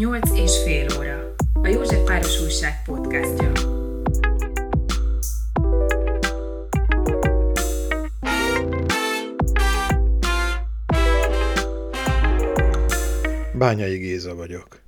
Nyolc és fél óra. A József Páros Újság podcastja. Bányai Géza vagyok.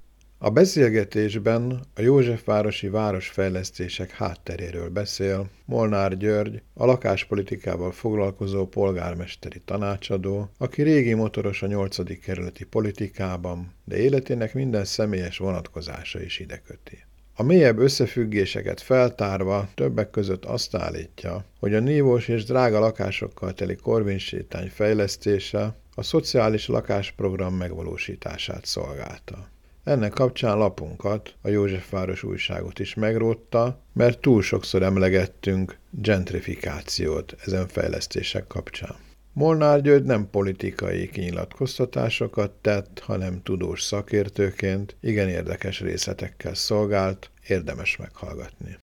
A beszélgetésben a Józsefvárosi városfejlesztések hátteréről beszél Molnár György, a lakáspolitikával foglalkozó polgármesteri tanácsadó, aki régi motoros a 8. kerületi politikában, de életének minden személyes vonatkozása is ide köti. A mélyebb összefüggéseket feltárva többek között azt állítja, hogy a nívós és drága lakásokkal teli korvénysétány fejlesztése a szociális lakásprogram megvalósítását szolgálta. Ennek kapcsán lapunkat, a Józsefváros újságot is megrótta, mert túl sokszor emlegettünk gentrifikációt ezen fejlesztések kapcsán. Molnár György nem politikai kinyilatkoztatásokat tett, hanem tudós szakértőként igen érdekes részletekkel szolgált, érdemes meghallgatni.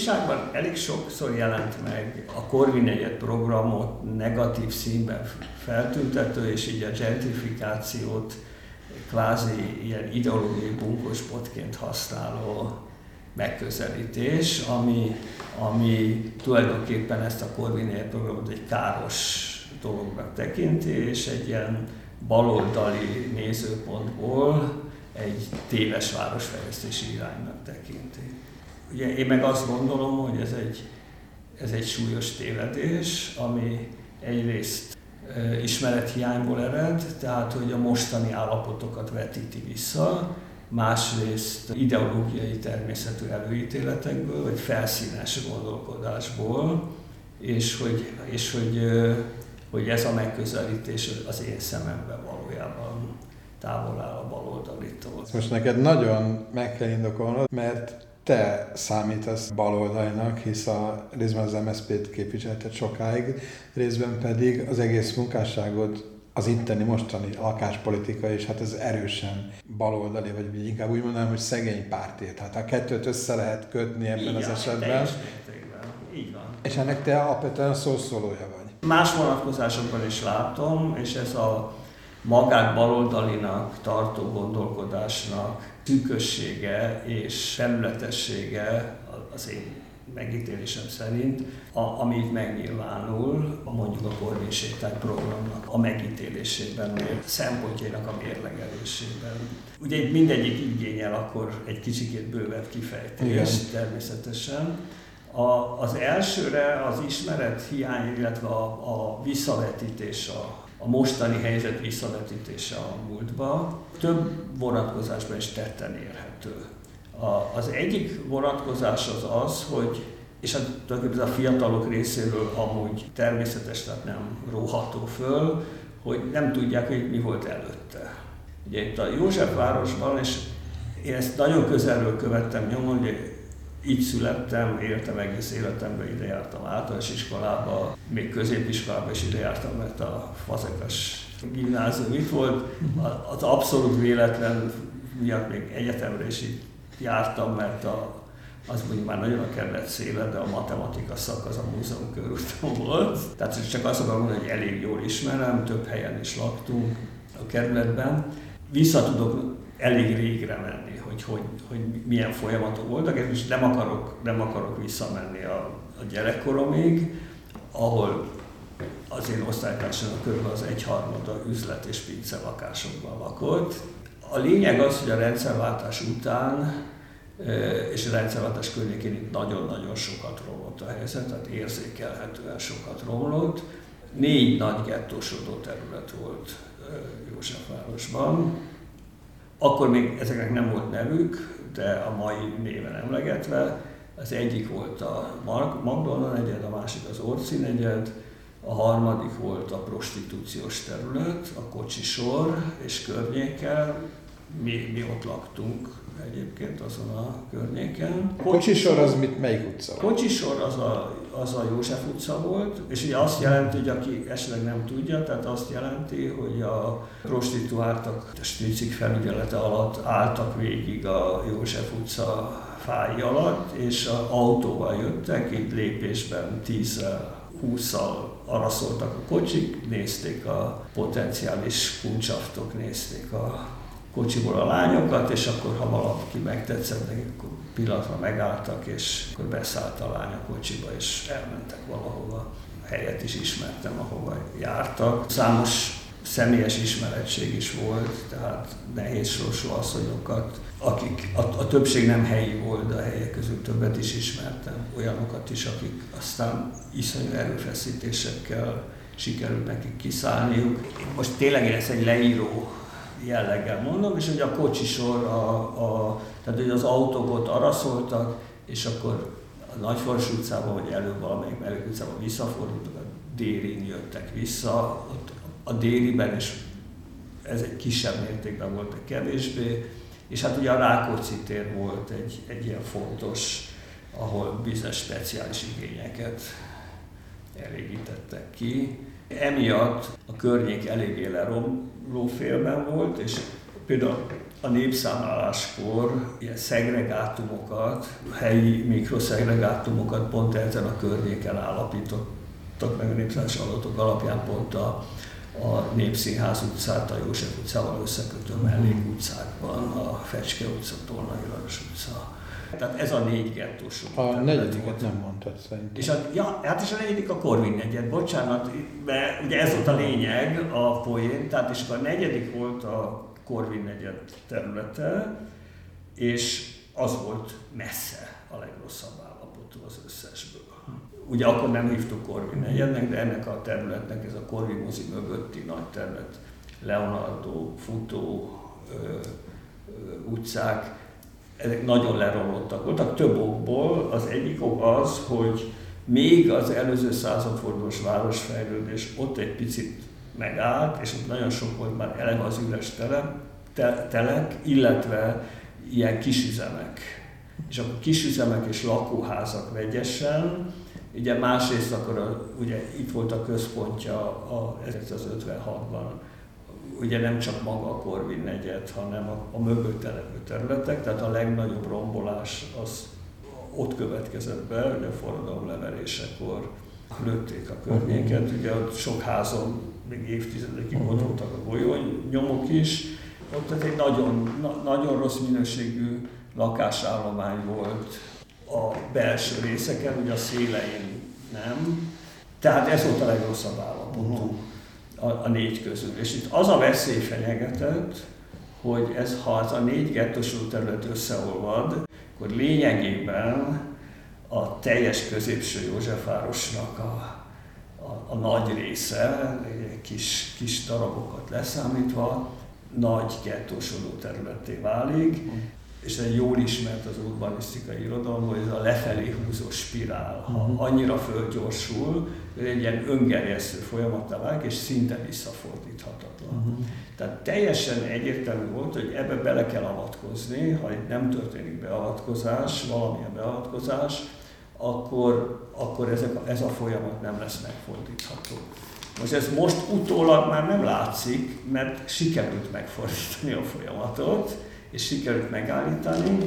Újságban elég sokszor jelent meg a Corvin egyet programot negatív színben feltüntető, és így a gentrifikációt kvázi ilyen ideológiai bunkospotként használó megközelítés, ami, ami tulajdonképpen ezt a Corvin programot egy káros dolognak tekinti, és egy ilyen baloldali nézőpontból egy téves városfejlesztési iránynak tekinti. Ugye én meg azt gondolom, hogy ez egy, ez egy súlyos tévedés, ami egyrészt ismerethiányból ered, tehát hogy a mostani állapotokat vetíti vissza, másrészt ideológiai természetű előítéletekből, vagy felszínes gondolkodásból, és hogy, és hogy, hogy ez a megközelítés az én szememben valójában távol áll a baloldalitól. Most neked nagyon meg kell indokolnod, mert te számítasz baloldalinak, hisz a részben az MSZP-t képviselted sokáig, részben pedig az egész munkásságod az itteni mostani lakáspolitika, és hát ez erősen baloldali, vagy inkább úgy mondanám, hogy szegény pártét. Hát a kettőt össze lehet kötni ebben Igen, az esetben. Így van. És ennek te alapvetően szószólója vagy. Más vonatkozásokban is látom, és ez a magát baloldalinak tartó gondolkodásnak tűkössége és területessége az én megítélésem szerint, a, amit megnyilvánul mondjuk a korvénységtány programnak a megítélésében, szempontjainak a mérlegelésében. Ugye mindegyik igényel akkor egy kicsikét bővebb kifejtést Igen. természetesen. A, az elsőre az ismeret hiány, illetve a, a visszavetítés a a mostani helyzet visszavetítése a múltba több vonatkozásban is tetten érhető. A, az egyik vonatkozás az az, hogy és hát tulajdonképpen a fiatalok részéről amúgy természetes, tehát nem róható föl, hogy nem tudják, hogy mi volt előtte. Ugye itt a Józsefvárosban, és én ezt nagyon közelről követtem nyomon, hogy így születtem, éltem egész életemben, ide jártam általános iskolába, még középiskolába is ide jártam, mert a Fazekas gimnázium itt volt. Az abszolút véletlen miatt még egyetemre is itt jártam, mert a, az mondjuk már nagyon a kedvenc széle, de a matematika szak az a múzeum körúton volt. Tehát csak azt akarom mondani, hogy elég jól ismerem, több helyen is laktunk a kerületben. Vissza tudok elég régre menni, hogy, hogy, hogy milyen folyamatok voltak, és nem akarok, nem akarok visszamenni a, a gyerekkoromig, ahol az én osztálytársamnak körülbelül az egyharmada üzlet és pince lakásokban lakott. A lényeg az, hogy a rendszerváltás után és a rendszerváltás környékén itt nagyon-nagyon sokat romlott a helyzet, tehát érzékelhetően sokat romlott. Négy nagy gettósodó terület volt Józsefvárosban, akkor még ezeknek nem volt nevük, de a mai néven emlegetve. Az egyik volt a Magdolna negyed, a másik az Orci negyed, a harmadik volt a prostitúciós terület, a kocsisor és környékkel, mi, mi ott laktunk egyébként azon a környéken. Kocsisor az mit, melyik utca? Kocsisor az a, az a József utca volt, és ugye azt jelenti, hogy aki esetleg nem tudja, tehát azt jelenti, hogy a prostituáltak a stricik felügyelete alatt álltak végig a József utca fái alatt, és a autóval jöttek, itt lépésben 10 20-szal araszoltak a kocsik, nézték a potenciális kuncsaftok, nézték a kocsiból a lányokat, és akkor ha valaki megtetszett nekik, akkor pillanatra megálltak, és akkor beszállt a lány a kocsiba, és elmentek valahova. Helyet is ismertem, ahova jártak. Számos személyes ismeretség is volt, tehát nehéz sorsú asszonyokat, akik, a, a többség nem helyi volt, de a helyek közül többet is ismertem, olyanokat is, akik aztán iszonyú erőfeszítésekkel sikerült nekik kiszállniuk. Most tényleg ez egy leíró jelleggel mondom, és hogy a kocsisor, a, a, tehát hogy az autók ott araszoltak, és akkor a Nagyfors utcában, vagy előbb valamelyik mellék utcában visszafordultak, a dérin jöttek vissza, ott a déliben is ez egy kisebb mértékben volt, egy kevésbé, és hát ugye a Rákóczi tér volt egy, egy ilyen fontos, ahol bizonyos speciális igényeket elégítettek ki. Emiatt a környék eléggé leromló félben volt, és például a népszámláláskor ilyen szegregátumokat, helyi mikroszegregátumokat pont ezen a környéken állapítottak meg a népszámlás adatok alapján pont a, a Népszínház utcát a József utcával összekötő mellékutcákban, a Fecske utca, Tolnai Lajos utca, tehát ez a négy gettós A negyediket nem mondtad szerintem. És a, ja, hát és a negyedik a Korvin negyed, bocsánat, mert ugye ez volt a lényeg, a poén, tehát és a negyedik volt a Korvin negyed területe, és az volt messze a legrosszabb állapotú az összesből. Ugye akkor nem hívtuk Korvin negyednek, de ennek a területnek, ez a Korvin mozi mögötti nagy terület, Leonardo, Futó, ö, ö, utcák, ezek nagyon leromlottak voltak, több okból. Az egyik ok az, hogy még az előző századfordulós városfejlődés ott egy picit megállt, és ott nagyon sok volt már eleve az üres telep, te, telek, illetve ilyen kisüzemek. És akkor kisüzemek és lakóházak vegyesen, ugye másrészt akkor a, ugye itt volt a központja a 1956-ban ugye nem csak maga a Korvin negyed, hanem a, a mögött telepő területek, tehát a legnagyobb rombolás az ott következett be, hogy a forradalom leverésekor lőtték a környéket, uh-huh. ugye ott sok házon még évtizedekig uh-huh. ott voltak a nyomok is, ott egy nagyon, na, nagyon rossz minőségű lakásállomány volt a belső részeken, ugye a szélein nem, tehát ez volt a legrosszabb állapotú. Uh-huh a, a négy közül. És itt az a veszély fenyegetett, hogy ez, ha az a négy gettosú terület összeolvad, akkor lényegében a teljes középső Józsefvárosnak a, a, a nagy része, kis, kis darabokat leszámítva, nagy gettósodó területté válik, és ez jól ismert az urbanisztikai hogy ez a lefelé húzó spirál, ha uh-huh. annyira fölgyorsul, hogy egy ilyen öngerjesztő folyamattá válik, és szinte visszafordíthatatlan. Uh-huh. Tehát teljesen egyértelmű volt, hogy ebbe bele kell avatkozni, ha itt nem történik beavatkozás, valamilyen beavatkozás, akkor, akkor ezek, ez a folyamat nem lesz megfordítható. Most ez most utólag már nem látszik, mert sikerült megfordítani a folyamatot, és sikerült megállítani.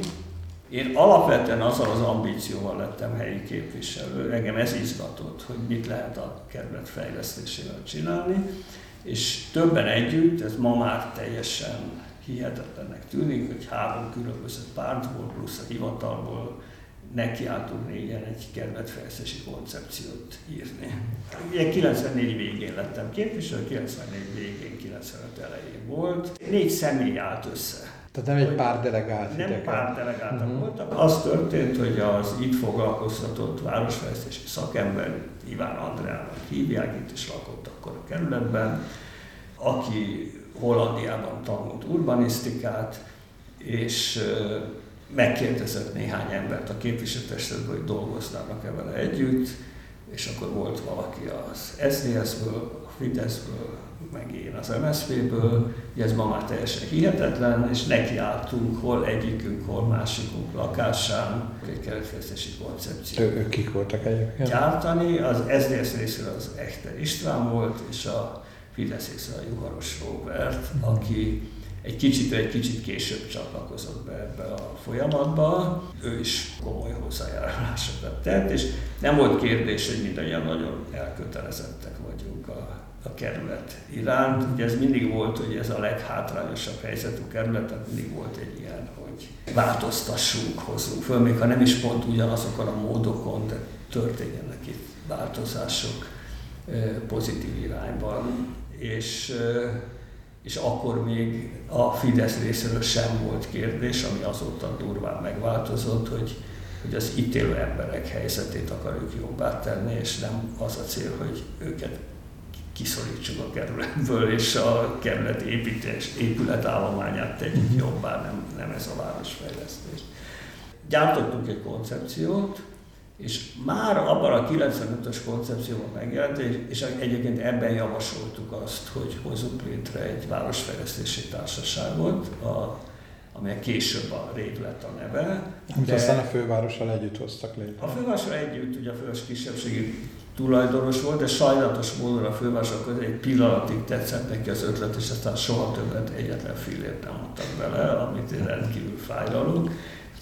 Én alapvetően azzal az ambícióval lettem helyi képviselő, engem ez izgatott, hogy mit lehet a kerület fejlesztésével csinálni, és többen együtt, ez ma már teljesen hihetetlennek tűnik, hogy három különböző pártból plusz a hivatalból nekiálltunk négyen egy kerületfejlesztési koncepciót írni. Ugye 94 végén lettem képviselő, 94 végén, 95 elején volt. Négy személy állt össze tehát nem egy pár delegált Nem pár delegáltak uh-huh. voltak. Az történt, hogy az itt foglalkoztatott városfejlesztési szakember, Iván Andrának hívják, itt is lakott akkor a kerületben, aki Hollandiában tanult urbanisztikát, és megkérdezett néhány embert a képviselőtestületből, hogy dolgoznának-e vele együtt, és akkor volt valaki az SZDSZ-ből, a Fideszből, meg én az MSZP-ből, ez ma már teljesen hihetetlen, és nekiálltunk hol egyikünk, hol másikunk lakásán egy keretfejlesztési koncepció. Ő, ők kik voltak egyébként? Gyártani, az SZDSZ részéről az Echter István volt, és a Fidesz részéről a Juharos Robert, aki egy kicsit, egy kicsit később csatlakozott be ebbe a folyamatba. Ő is komoly hozzájárulásokat tett, és nem volt kérdés, hogy mindannyian nagyon elkötelezettek vagyunk a, a kerület iránt. Ugye ez mindig volt, hogy ez a leghátrányosabb helyzetű kerület, tehát mindig volt egy ilyen, hogy változtassunk, hozzunk föl, még ha nem is pont ugyanazokon a módokon, de történjenek itt változások pozitív irányban. És és akkor még a Fidesz részéről sem volt kérdés, ami azóta durván megváltozott, hogy, hogy az itt élő emberek helyzetét akarjuk jobbá tenni, és nem az a cél, hogy őket kiszorítsuk a kerületből, és a kerület építés, épületállományát tegyük jobbá, nem, nem ez a városfejlesztés. Gyártottunk egy koncepciót, és már abban a 95-ös koncepcióban megjelent, és egyébként ebben javasoltuk azt, hogy hozzunk létre egy városfejlesztési társaságot, a, amely később a rég lett a neve. De aztán a fővárossal együtt hoztak létre. A fővárossal együtt ugye a főváros kisebbségi tulajdonos volt, de sajnálatos módon a fővárosok között egy pillanatig tetszett neki az ötlet, és aztán soha többet egyetlen fillért nem adtak bele, amit én rendkívül fájlalok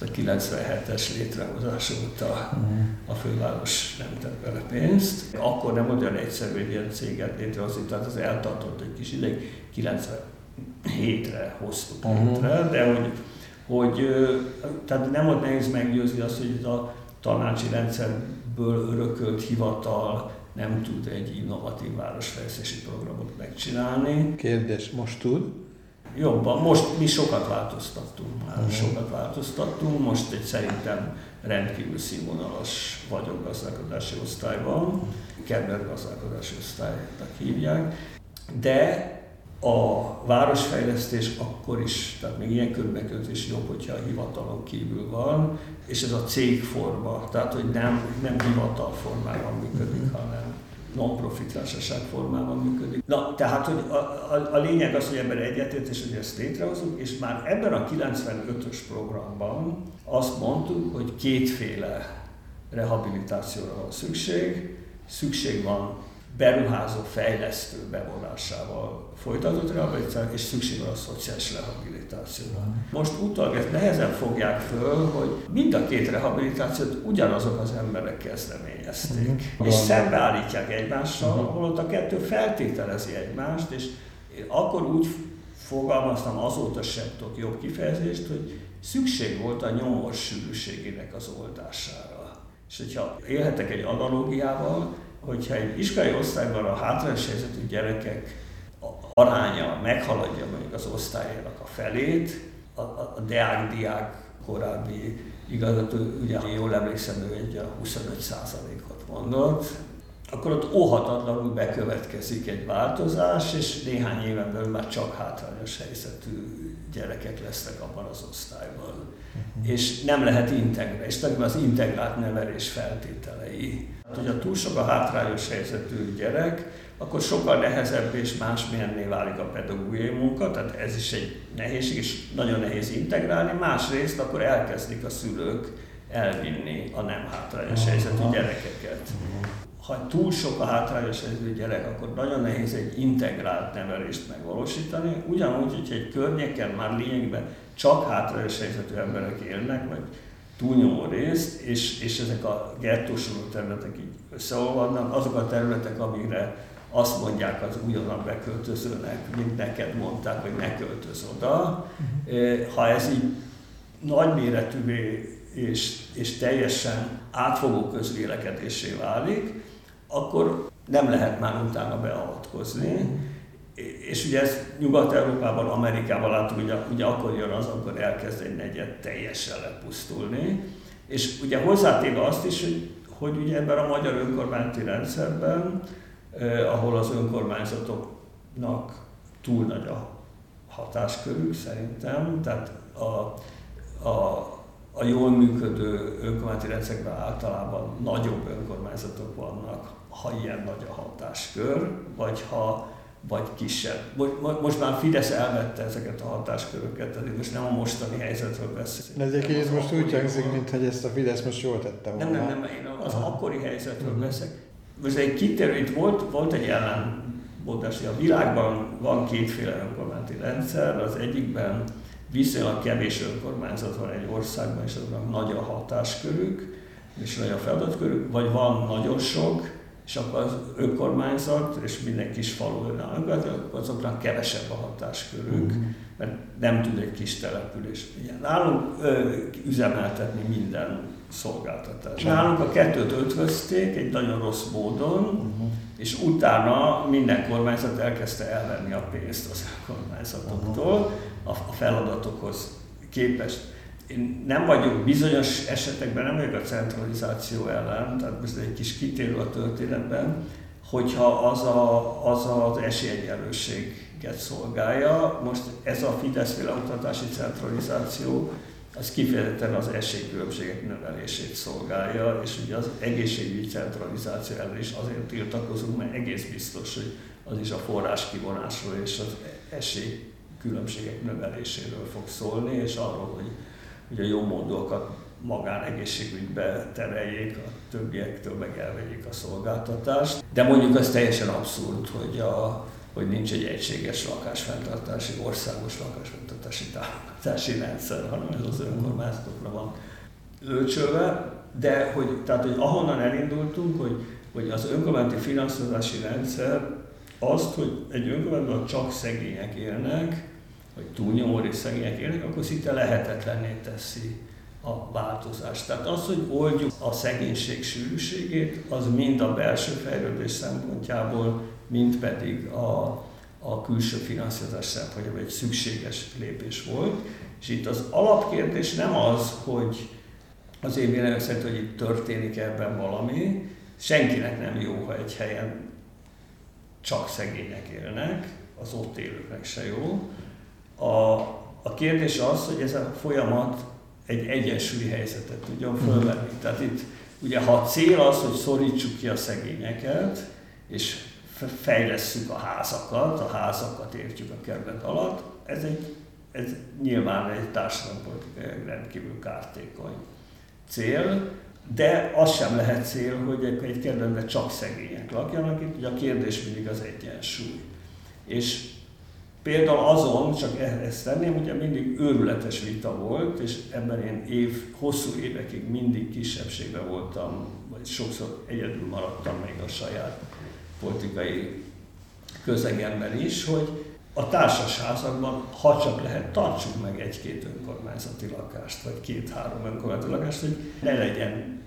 a 97-es létrehozás óta uh-huh. a főváros nem tett bele pénzt. Akkor nem olyan egyszerű egy ilyen céget létrehozni, tehát az eltartott egy kis ideig, 97-re hoztuk uh-huh. létre, de hogy, hogy tehát nem volt nehéz meggyőzni azt, hogy a tanácsi rendszerből örökölt hivatal nem tud egy innovatív városfejlesztési programot megcsinálni. Kérdés, most tud? jobban. Most mi sokat változtattunk már, uh-huh. sokat változtattunk. Most egy szerintem rendkívül színvonalas vagyongazdálkodási osztályban, Kerber gazdálkodási osztálynak hívják, de a városfejlesztés akkor is, tehát még ilyen körülbelül is jobb, hogyha a hivatalon kívül van, és ez a cégforma, tehát hogy nem, nem hivatalformában működik, uh-huh. hanem non-profit társaság formában működik. Na, tehát hogy a, a, a lényeg az, hogy ebben egyetért, és hogy ezt létrehozunk, és már ebben a 95-ös programban azt mondtuk, hogy kétféle rehabilitációra van szükség. Szükség van beruházó fejlesztő bevonásával folytatott rehabilitáció, és szükség van a szociális rehabilitációra. Most utal, ezt nehezen fogják föl, hogy mind a két rehabilitációt ugyanazok az emberek kezdeményezték. Mm-hmm. És szembeállítják egymással, mm-hmm. holott a kettő feltételezi egymást, és akkor úgy fogalmaztam, azóta sem tudok jobb kifejezést, hogy szükség volt a nyomor sűrűségének az oldására. És hogyha élhetek egy analógiával, hogyha egy iskolai osztályban a hátrányos helyzetű gyerekek aránya meghaladja mondjuk az osztályának a felét, a, a, a deák-diák korábbi igazgató, ugye jól emlékszem, ő egy 25%-ot mondott, akkor ott óhatatlanul bekövetkezik egy változás, és néhány éven belül már csak hátrányos helyzetű gyerekek lesznek abban az osztályban. Uh-huh. És nem lehet integrálni, és tulajdonképpen az integrált nevelés feltételei. Hát, hogyha túl sok a hátrányos helyzetű gyerek, akkor sokkal nehezebb és másmilyenné válik a pedagógiai munka, tehát ez is egy nehézség, és nagyon nehéz integrálni. Másrészt akkor elkezdik a szülők elvinni a nem hátrányos helyzetű gyerekeket. Ha túl sok a hátrányos helyzetű gyerek, akkor nagyon nehéz egy integrált nevelést megvalósítani. Ugyanúgy, hogy egy környéken már lényegben csak hátrányos helyzetű emberek élnek, vagy túlnyomó részt, és, és ezek a gettósuló területek így összeolvadnak, azok a területek, amire azt mondják az újonnan beköltözőnek, mint neked mondták, hogy ne költöz oda. Uh-huh. Ha ez így nagyméretűvé és, és teljesen átfogó közvélekedésé válik, akkor nem lehet már utána beavatkozni. És ugye ezt Nyugat-Európában, Amerikában látunk, ugye, ugye akkor jön az, akkor elkezd egy negyed teljesen lepusztulni. És ugye hozzátéve azt is, hogy, hogy ugye ebben a magyar önkormányzati rendszerben eh, ahol az önkormányzatoknak túl nagy a hatáskörük szerintem, tehát a, a, a jól működő önkormányzati rendszerekben általában nagyobb önkormányzatok vannak, ha ilyen nagy a hatáskör, vagy ha vagy kisebb. Most már Fidesz elvette ezeket a hatásköröket, tehát most nem a mostani helyzetről beszélünk. De egyébként ez most úgy hangzik, mintha ezt a Fidesz most jól tette volna. Nem, nem, nem, én az Aha. akkori helyzetről uh-huh. beszélek. Most egy kitérő, itt volt, volt egy ellenbondás, a világban van kétféle önkormányzati rendszer, az egyikben viszonylag kevés önkormányzat van egy országban, és azoknak nagy a hatáskörük, és nagy a feladatkörük, vagy van nagyon sok, és akkor az önkormányzat és minden kis falu azoknak kevesebb a hatáskörük, uh-huh. Mert nem tud egy kis település. Nálunk ö, üzemeltetni minden szolgáltatást. Nálunk a kettőt ötvözték egy nagyon rossz módon, uh-huh. és utána minden kormányzat elkezdte elvenni a pénzt az önkormányzatoktól uh-huh. a feladatokhoz képest én nem vagyok bizonyos esetekben, nem vagyok a centralizáció ellen, tehát most egy kis kitérő a történetben, hogyha az a, az, az esélyegyenlőséget szolgálja. Most ez a Fidesz-féle oktatási centralizáció, az kifejezetten az esélykülönbségek növelését szolgálja, és ugye az egészségügyi centralizáció ellen is azért tiltakozunk, mert egész biztos, hogy az is a forrás kivonásról és az esélykülönbségek növeléséről fog szólni, és arról, hogy hogy a jó módokat magánegészségügybe tereljék, a többiektől meg elvegyék a szolgáltatást. De mondjuk az teljesen abszurd, hogy, a, hogy nincs egy egységes lakásfenntartási, országos lakásfenntartási támogatási rendszer, hanem ez az önkormányzatokra van lőcsölve. De hogy, tehát, hogy ahonnan elindultunk, hogy, hogy az önkormányzati finanszírozási rendszer azt, hogy egy önkormányzatban csak szegények élnek, vagy túlnyomó rész szegények élnek, akkor szinte lehetetlenné teszi a változást. Tehát az, hogy oldjuk a szegénység sűrűségét, az mind a belső fejlődés szempontjából, mind pedig a, a külső finanszírozás szempontjából egy szükséges lépés volt. És itt az alapkérdés nem az, hogy az én véleményem szerint, hogy itt történik ebben valami, senkinek nem jó, ha egy helyen csak szegények élnek, az ott élőknek se jó, a, a kérdés az, hogy ez a folyamat egy egyensúlyi helyzetet tudjon fölvenni. Tehát itt ugye ha a cél az, hogy szorítsuk ki a szegényeket, és fejlesszük a házakat, a házakat értjük a kerület alatt, ez, egy, ez nyilván egy társadalompolitikai rendkívül kártékony cél, de az sem lehet cél, hogy egy kerületben csak szegények lakjanak, itt ugye a kérdés mindig az egyensúly. És Például azon, csak e- ezt tenném, ugye mindig őrületes vita volt, és ebben én év, hosszú évekig mindig kisebbségben voltam, vagy sokszor egyedül maradtam még a saját politikai közegemben is, hogy a társasházakban, ha csak lehet, tartsuk meg egy-két önkormányzati lakást, vagy két-három önkormányzati lakást, hogy ne legyen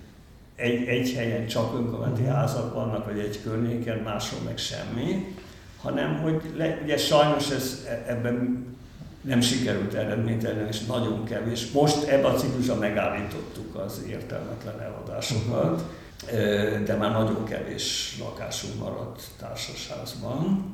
egy, egy helyen csak önkormányzati házak vannak, vagy egy környéken, máshol meg semmi, hanem hogy le, ugye sajnos ez, e, ebben nem sikerült eredményt elérni, és nagyon kevés. Most ebben a ciklusban megállítottuk az értelmetlen eladásokat, e, de már nagyon kevés lakásunk maradt társasházban.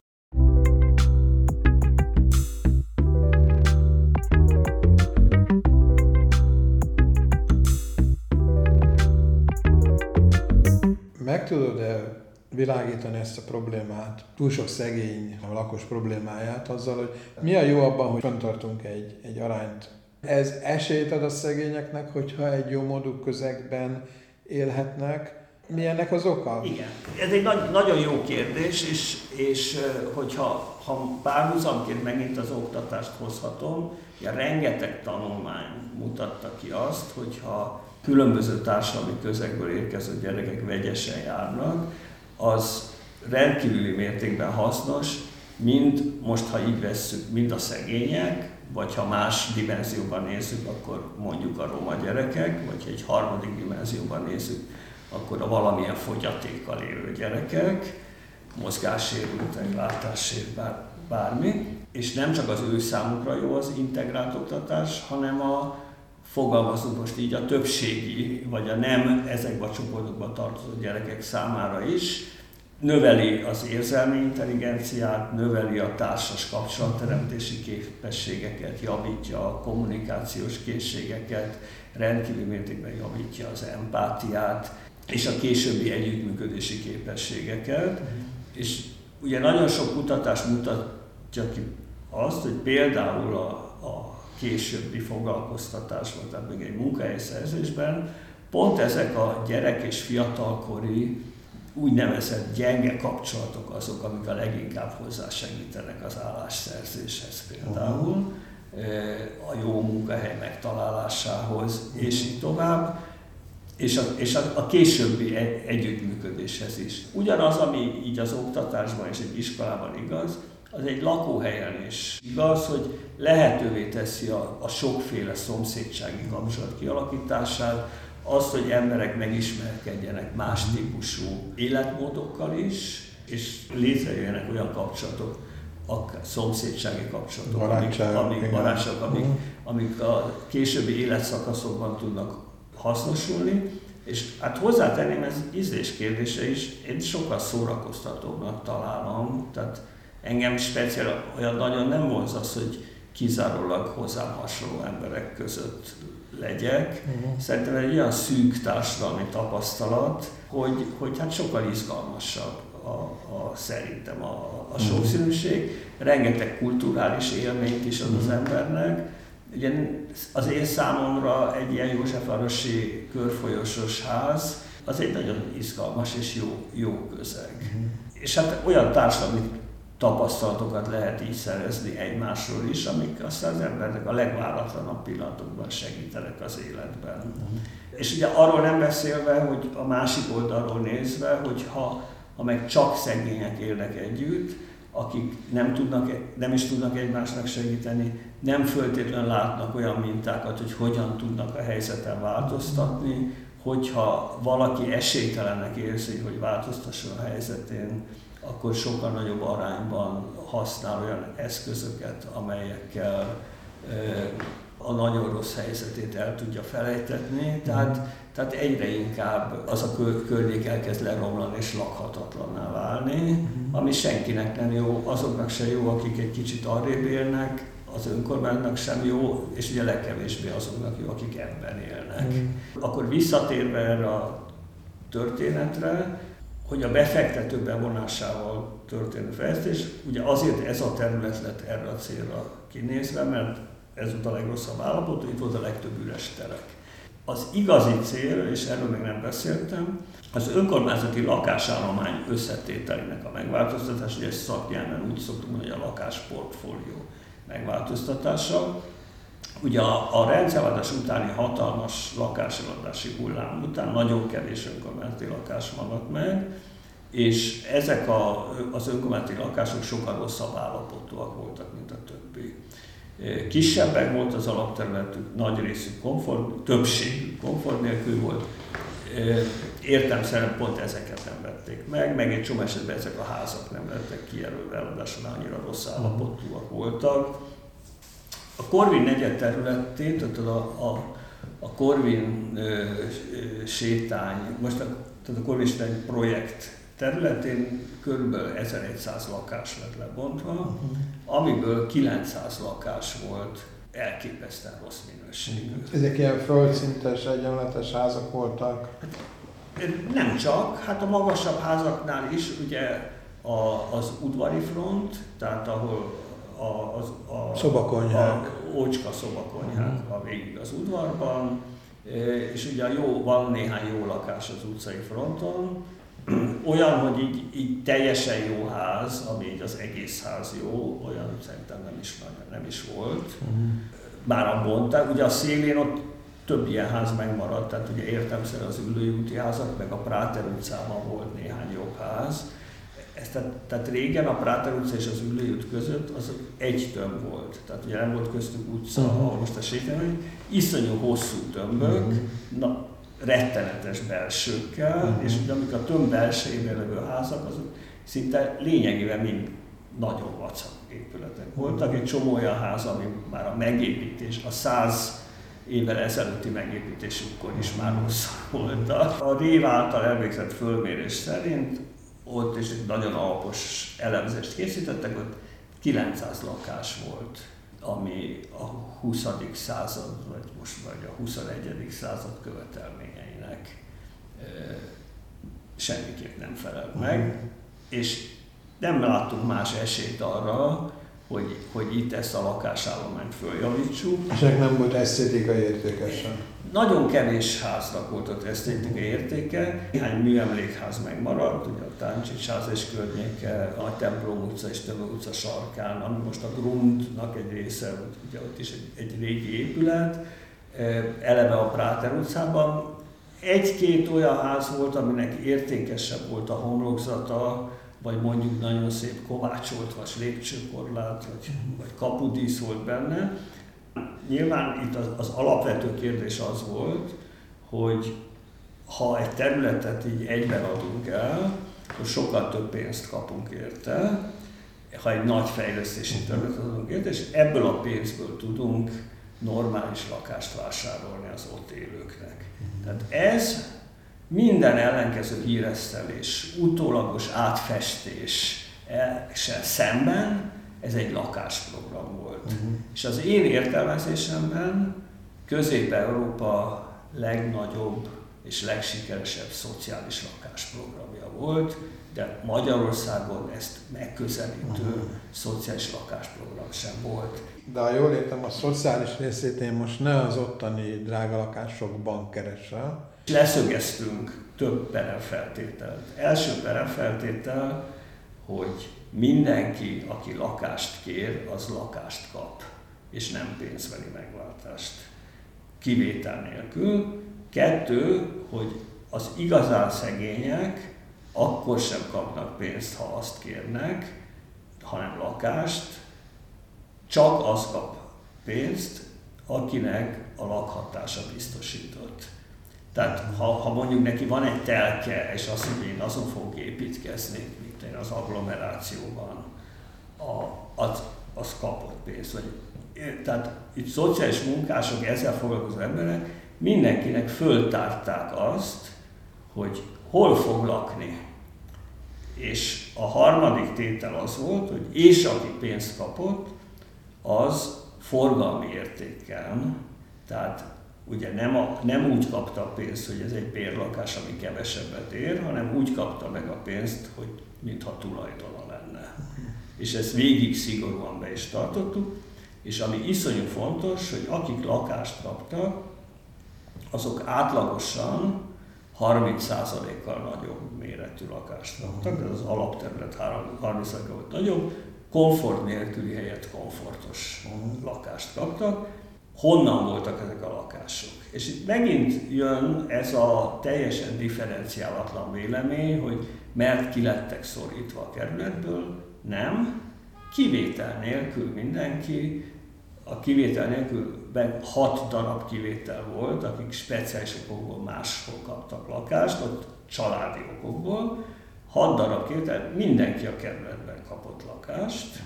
Meg tudod-e világítani ezt a problémát, túl sok szegény a lakos problémáját azzal, hogy mi a jó abban, hogy fenntartunk egy, egy arányt. Ez esélyt ad a szegényeknek, hogyha egy jó módú közegben élhetnek, mi ennek az oka? Igen, ez egy nagy, nagyon jó kérdés, és, és hogyha ha párhuzamként megint az oktatást hozhatom, ja, rengeteg tanulmány mutatta ki azt, hogyha különböző társadalmi közegből érkező gyerekek vegyesen járnak, az rendkívüli mértékben hasznos, mind most, ha így vesszük, mind a szegények, vagy ha más dimenzióban nézzük, akkor mondjuk a roma gyerekek, vagy egy harmadik dimenzióban nézzük, akkor a valamilyen fogyatékkal élő gyerekek, mozgássérültek, látássérült, bár, bármi, és nem csak az ő számukra jó az integrált oktatás, hanem a fogalmazunk most így a többségi, vagy a nem ezekbe a csoportokba tartozó gyerekek számára is, növeli az érzelmi intelligenciát, növeli a társas kapcsolatteremtési képességeket, javítja a kommunikációs készségeket, rendkívül mértékben javítja az empátiát, és a későbbi együttműködési képességeket, és ugye nagyon sok kutatás mutatja ki azt, hogy például a, a későbbi foglalkoztatásban, tehát még egy munkahelyszerzésben, pont ezek a gyerek és fiatalkori úgynevezett gyenge kapcsolatok azok, amik a leginkább hozzásegítenek az állásszerzéshez például, a jó munkahely megtalálásához, és így tovább, és a, és a, a későbbi együttműködéshez is. Ugyanaz, ami így az oktatásban és egy iskolában igaz, az egy lakóhelyen is igaz, hogy lehetővé teszi a, a sokféle szomszédsági kapcsolat kialakítását, azt, hogy emberek megismerkedjenek más típusú életmódokkal is, és létrejöjjenek olyan kapcsolatok, a szomszédsági kapcsolatok, barátságok, amik, amik, barátságok, amik, amik a későbbi életszakaszokban tudnak hasznosulni, és hát hozzátenném, ez ízlés kérdése is, én sokkal szórakoztatóbbnak találom, tehát engem speciál olyan nagyon nem vonz az, hogy kizárólag hozzám hasonló emberek között legyek. Uh-huh. Szerintem egy olyan szűk társadalmi tapasztalat, hogy, hogy hát sokkal izgalmasabb a, a, szerintem a, a sokszínűség. Rengeteg kulturális élményt is ad az embernek. Ugye az én számomra egy ilyen Józsefvárosi körfolyosos ház, az egy nagyon izgalmas és jó, jó közeg. Uh-huh. És hát olyan társadalmi tapasztalatokat lehet így szerezni egymásról is, amik aztán az embernek a legváratlanabb pillanatokban segítenek az életben. Uh-huh. És ugye arról nem beszélve, hogy a másik oldalról nézve, hogy ha, ha meg csak szegények élnek együtt, akik nem, tudnak, nem is tudnak egymásnak segíteni, nem föltétlenül látnak olyan mintákat, hogy hogyan tudnak a helyzeten változtatni, hogyha valaki esélytelennek érzi, hogy változtasson a helyzetén, akkor sokkal nagyobb arányban használ olyan eszközöket, amelyekkel a nagyon rossz helyzetét el tudja felejtetni, tehát, tehát egyre inkább az a környék elkezd leromlani és lakhatatlanná válni, ami senkinek nem jó, azoknak se jó, akik egy kicsit arrébb élnek, az önkormánynak sem jó, és ugye legkevésbé azoknak jó, akik ebben élnek. Mm. Akkor visszatérve erre a történetre, hogy a befektetők bevonásával történő fejlesztés, ugye azért ez a terület lett erre a célra kinézve, mert ez volt a legrosszabb állapot, itt volt a legtöbb üres terek. Az igazi cél, és erről még nem beszéltem, az önkormányzati lakásállomány összetételének a megváltoztatás, ugye ezt szaknyelven úgy szoktunk hogy a lakásportfólió megváltoztatása. Ugye a, a rendszerváltás utáni hatalmas lakásadási hullám után nagyon kevés önkormányzati lakás maradt meg, és ezek a, az önkormányzati lakások sokkal rosszabb állapotúak voltak. Kisebbek volt az alapterületük, nagy részük komfort, többségük komfort nélkül volt. Értem szerint pont ezeket nem vették meg, meg egy csomó esetben ezek a házak nem lettek kijelölve, ráadásul annyira rossz állapotúak voltak. A Korvin negyed területén, tehát a, a, a Korvin sétány, most a, tehát a Korvin sétány projekt területén kb. 1100 lakás lett lebontva, uh-huh. amiből 900 lakás volt elképesztően rossz minőségű. Uh-huh. Ezek ilyen földszintes, egyenletes házak voltak? Nem csak, hát a magasabb házaknál is ugye a, az udvari front, tehát ahol a, az, a, szobakonyhák. a ócska szobakonyhák uh-huh. a végig az udvarban, és ugye jó, van néhány jó lakás az utcai fronton, olyan, hogy így, így teljesen jó ház, ami így az egész ház jó, olyan szerintem nem is, nem is volt. Bár a bonták, ugye a szélén ott több ilyen ház megmaradt, tehát ugye értemszerűen az ülői úti házak, meg a Práter utcában volt néhány jobb ház. Ez, tehát, tehát régen a Práter utca és az ülői út között az egy tömb volt. Tehát ugye nem volt köztük utca, uh-huh. ahol most a sétálni, iszonyú hosszú tömbök, uh-huh. na, rettenetes belsőkkel, uh-huh. és ugye amik a több belsejében levő házak, azok szinte lényegében mind nagyon vacak épületek voltak. Egy csomó olyan ház, ami már a megépítés, a száz évvel ezelőtti megépítésükkor is már rosszak voltak. A Rév által elvégzett fölmérés szerint ott is egy nagyon alapos elemzést készítettek, ott 900 lakás volt ami a 20. század, vagy most vagy a 21. század követelményeinek semmiképp nem felel meg, és nem láttunk más esélyt arra, hogy, hogy itt ezt a lakásállományt följavítsuk. És nem volt esztétikai értékesen? Nagyon kevés háznak volt ott esztétikai értéke, néhány műemlékház megmaradt, ugye a Táncsics ház és környéke, a Templom utca és Tömő utca sarkán, ami most a Grundnak egy része, ugye ott is egy, egy régi épület, eleve a Práter utcában. Egy-két olyan ház volt, aminek értékesebb volt a homlokzata, vagy mondjuk nagyon szép kovácsolt, vagy lépcsőkorlát, vagy, vagy kapudísz volt benne. Nyilván itt az, az alapvető kérdés az volt, hogy ha egy területet így egyben adunk el, akkor sokkal több pénzt kapunk érte, ha egy nagy fejlesztési területet adunk érte, és ebből a pénzből tudunk normális lakást vásárolni az ott élőknek. Tehát ez minden ellenkező híresztelés, utólagos átfestés se szemben, ez egy lakásprogram volt. Uh-huh. És az én értelmezésemben Közép-Európa legnagyobb és legsikeresebb szociális lakásprogramja volt, de Magyarországon ezt megközelítő uh-huh. szociális lakásprogram sem volt. De ha jól értem, a szociális részét én most ne az ottani drága lakásokban keresem. Leszögeztünk több peremfeltételt. Első peremfeltétel, hogy mindenki, aki lakást kér, az lakást kap, és nem pénzbeli megváltást. Kivétel nélkül. Kettő, hogy az igazán szegények akkor sem kapnak pénzt, ha azt kérnek, hanem lakást, csak az kap pénzt, akinek a lakhatása biztosított. Tehát ha, ha mondjuk neki van egy telke, és azt mondja, én azon fogok építkezni, az agglomerációban, a, az, az kapott pénzt. Vagy, tehát itt szociális munkások, ezzel foglalkozó emberek mindenkinek föltárták azt, hogy hol fog lakni. És a harmadik tétel az volt, hogy és aki pénzt kapott, az forgalmi értékkel, tehát ugye nem, a, nem úgy kapta a pénzt, hogy ez egy bérlakás, ami kevesebbet ér, hanem úgy kapta meg a pénzt, hogy mintha tulajdona lenne. És ezt végig szigorúan be is tartottuk, és ami iszonyú fontos, hogy akik lakást kaptak, azok átlagosan 30%-kal nagyobb méretű lakást kaptak, de az alapterület 30%-kal volt nagyobb, komfort nélküli helyett komfortos lakást kaptak. Honnan voltak ezek a lakások? És itt megint jön ez a teljesen differenciálatlan vélemény, hogy mert ki lettek szorítva a kerületből, nem, kivétel nélkül mindenki, a kivétel nélkül hat darab kivétel volt, akik speciális okokból máshol kaptak lakást, ott családi okokból, hat darab kivétel, mindenki a kerületben kapott lakást,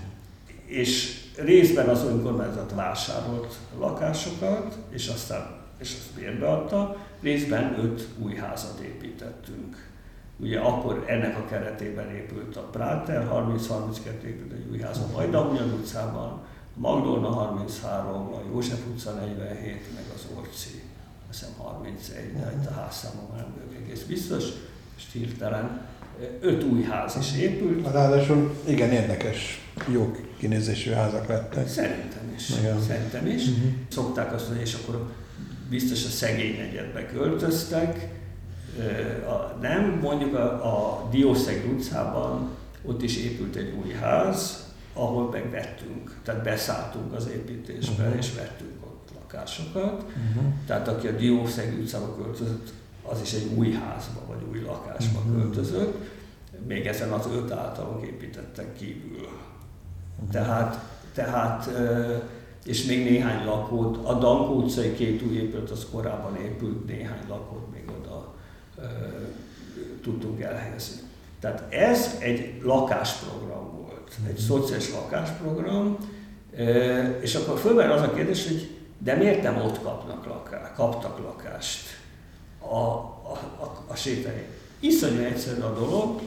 és részben az önkormányzat vásárolt lakásokat, és aztán és azt bérbeadta, részben öt új házat építettünk. Ugye akkor ennek a keretében épült a Práter, 30-32 épült egy új ház a Majdahunyad utcában, a Magdolna 33, a József utca 47, meg az Orci, azt hiszem 31, de itt a házszámom nem egész biztos, és hirtelen öt új ház is épült. Ráadásul igen érdekes, jó kinézésű házak lettek. Szerintem is. Igen. Szerintem is. Uh-huh. Szokták azt mondani, és akkor biztos a szegény negyedbe költöztek. A, nem, mondjuk a, a Diószeg utcában ott is épült egy új ház, ahol megvettünk, tehát beszálltunk az építésbe, uh-huh. és vettünk ott lakásokat. Uh-huh. Tehát aki a Diószeg utcába költözött, az is egy új házba vagy új lakásba uh-huh. költözött, még ezen az öt általunk építettek kívül. Uh-huh. Tehát, tehát és még néhány lakót, a Dankó utcai két új épület, az korábban épült, néhány lakót tudtunk elhelyezni. Tehát ez egy lakásprogram volt, egy szociális lakásprogram, és akkor fölmerül az a kérdés, hogy de miért nem ott kapnak lakást, kaptak lakást? a, a, a, a sétány. Iszonyú egyszerű a dolog,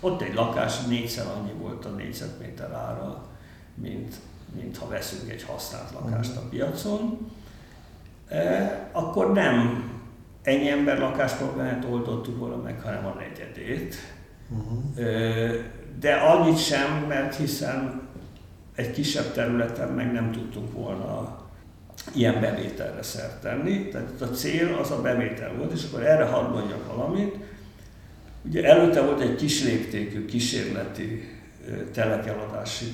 ott egy lakás négyszer annyi volt a négyzetméter ára, mint, mint ha veszünk egy használt lakást a piacon, e, akkor nem ennyi ember lakásprogramját oldottuk volna meg, hanem a negyedét. Uh-huh. De annyit sem, mert hiszen egy kisebb területen meg nem tudtunk volna ilyen bevételre szert tenni. Tehát a cél az a bevétel volt, és akkor erre hadd mondjak valamit. Ugye előtte volt egy kis léptékű kísérleti telekeladási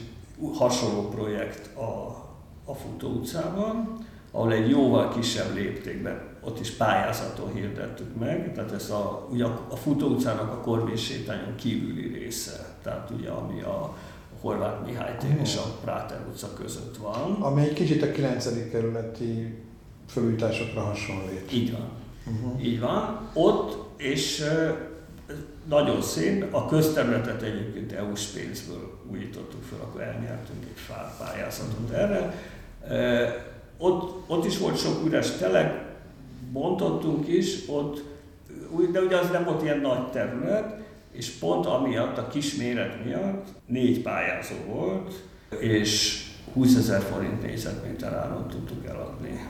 hasonló projekt a, a Futó utcában, ahol egy jóval kisebb léptékben, ott is pályázaton hirdettük meg, tehát ez a, ugye a, a Futó utcának a Korvin sétányon kívüli része, tehát ugye ami a, Horváth Mihály tér és a Práter utca között van. Ami egy kicsit a 9. kerületi fölújításokra hasonlít. Így van. Uh-huh. Így van. Ott, és nagyon szép, a közterületet egyébként EU-s pénzből újítottuk fel, akkor elnyertünk egy pályázatot erre. Ott, ott is volt sok üres telek, bontottunk is, ott, de ugye az nem volt ilyen nagy terület, és pont amiatt, a kis méret miatt négy pályázó volt, és 20 ezer forint négyzetméter áron tudtuk eladni.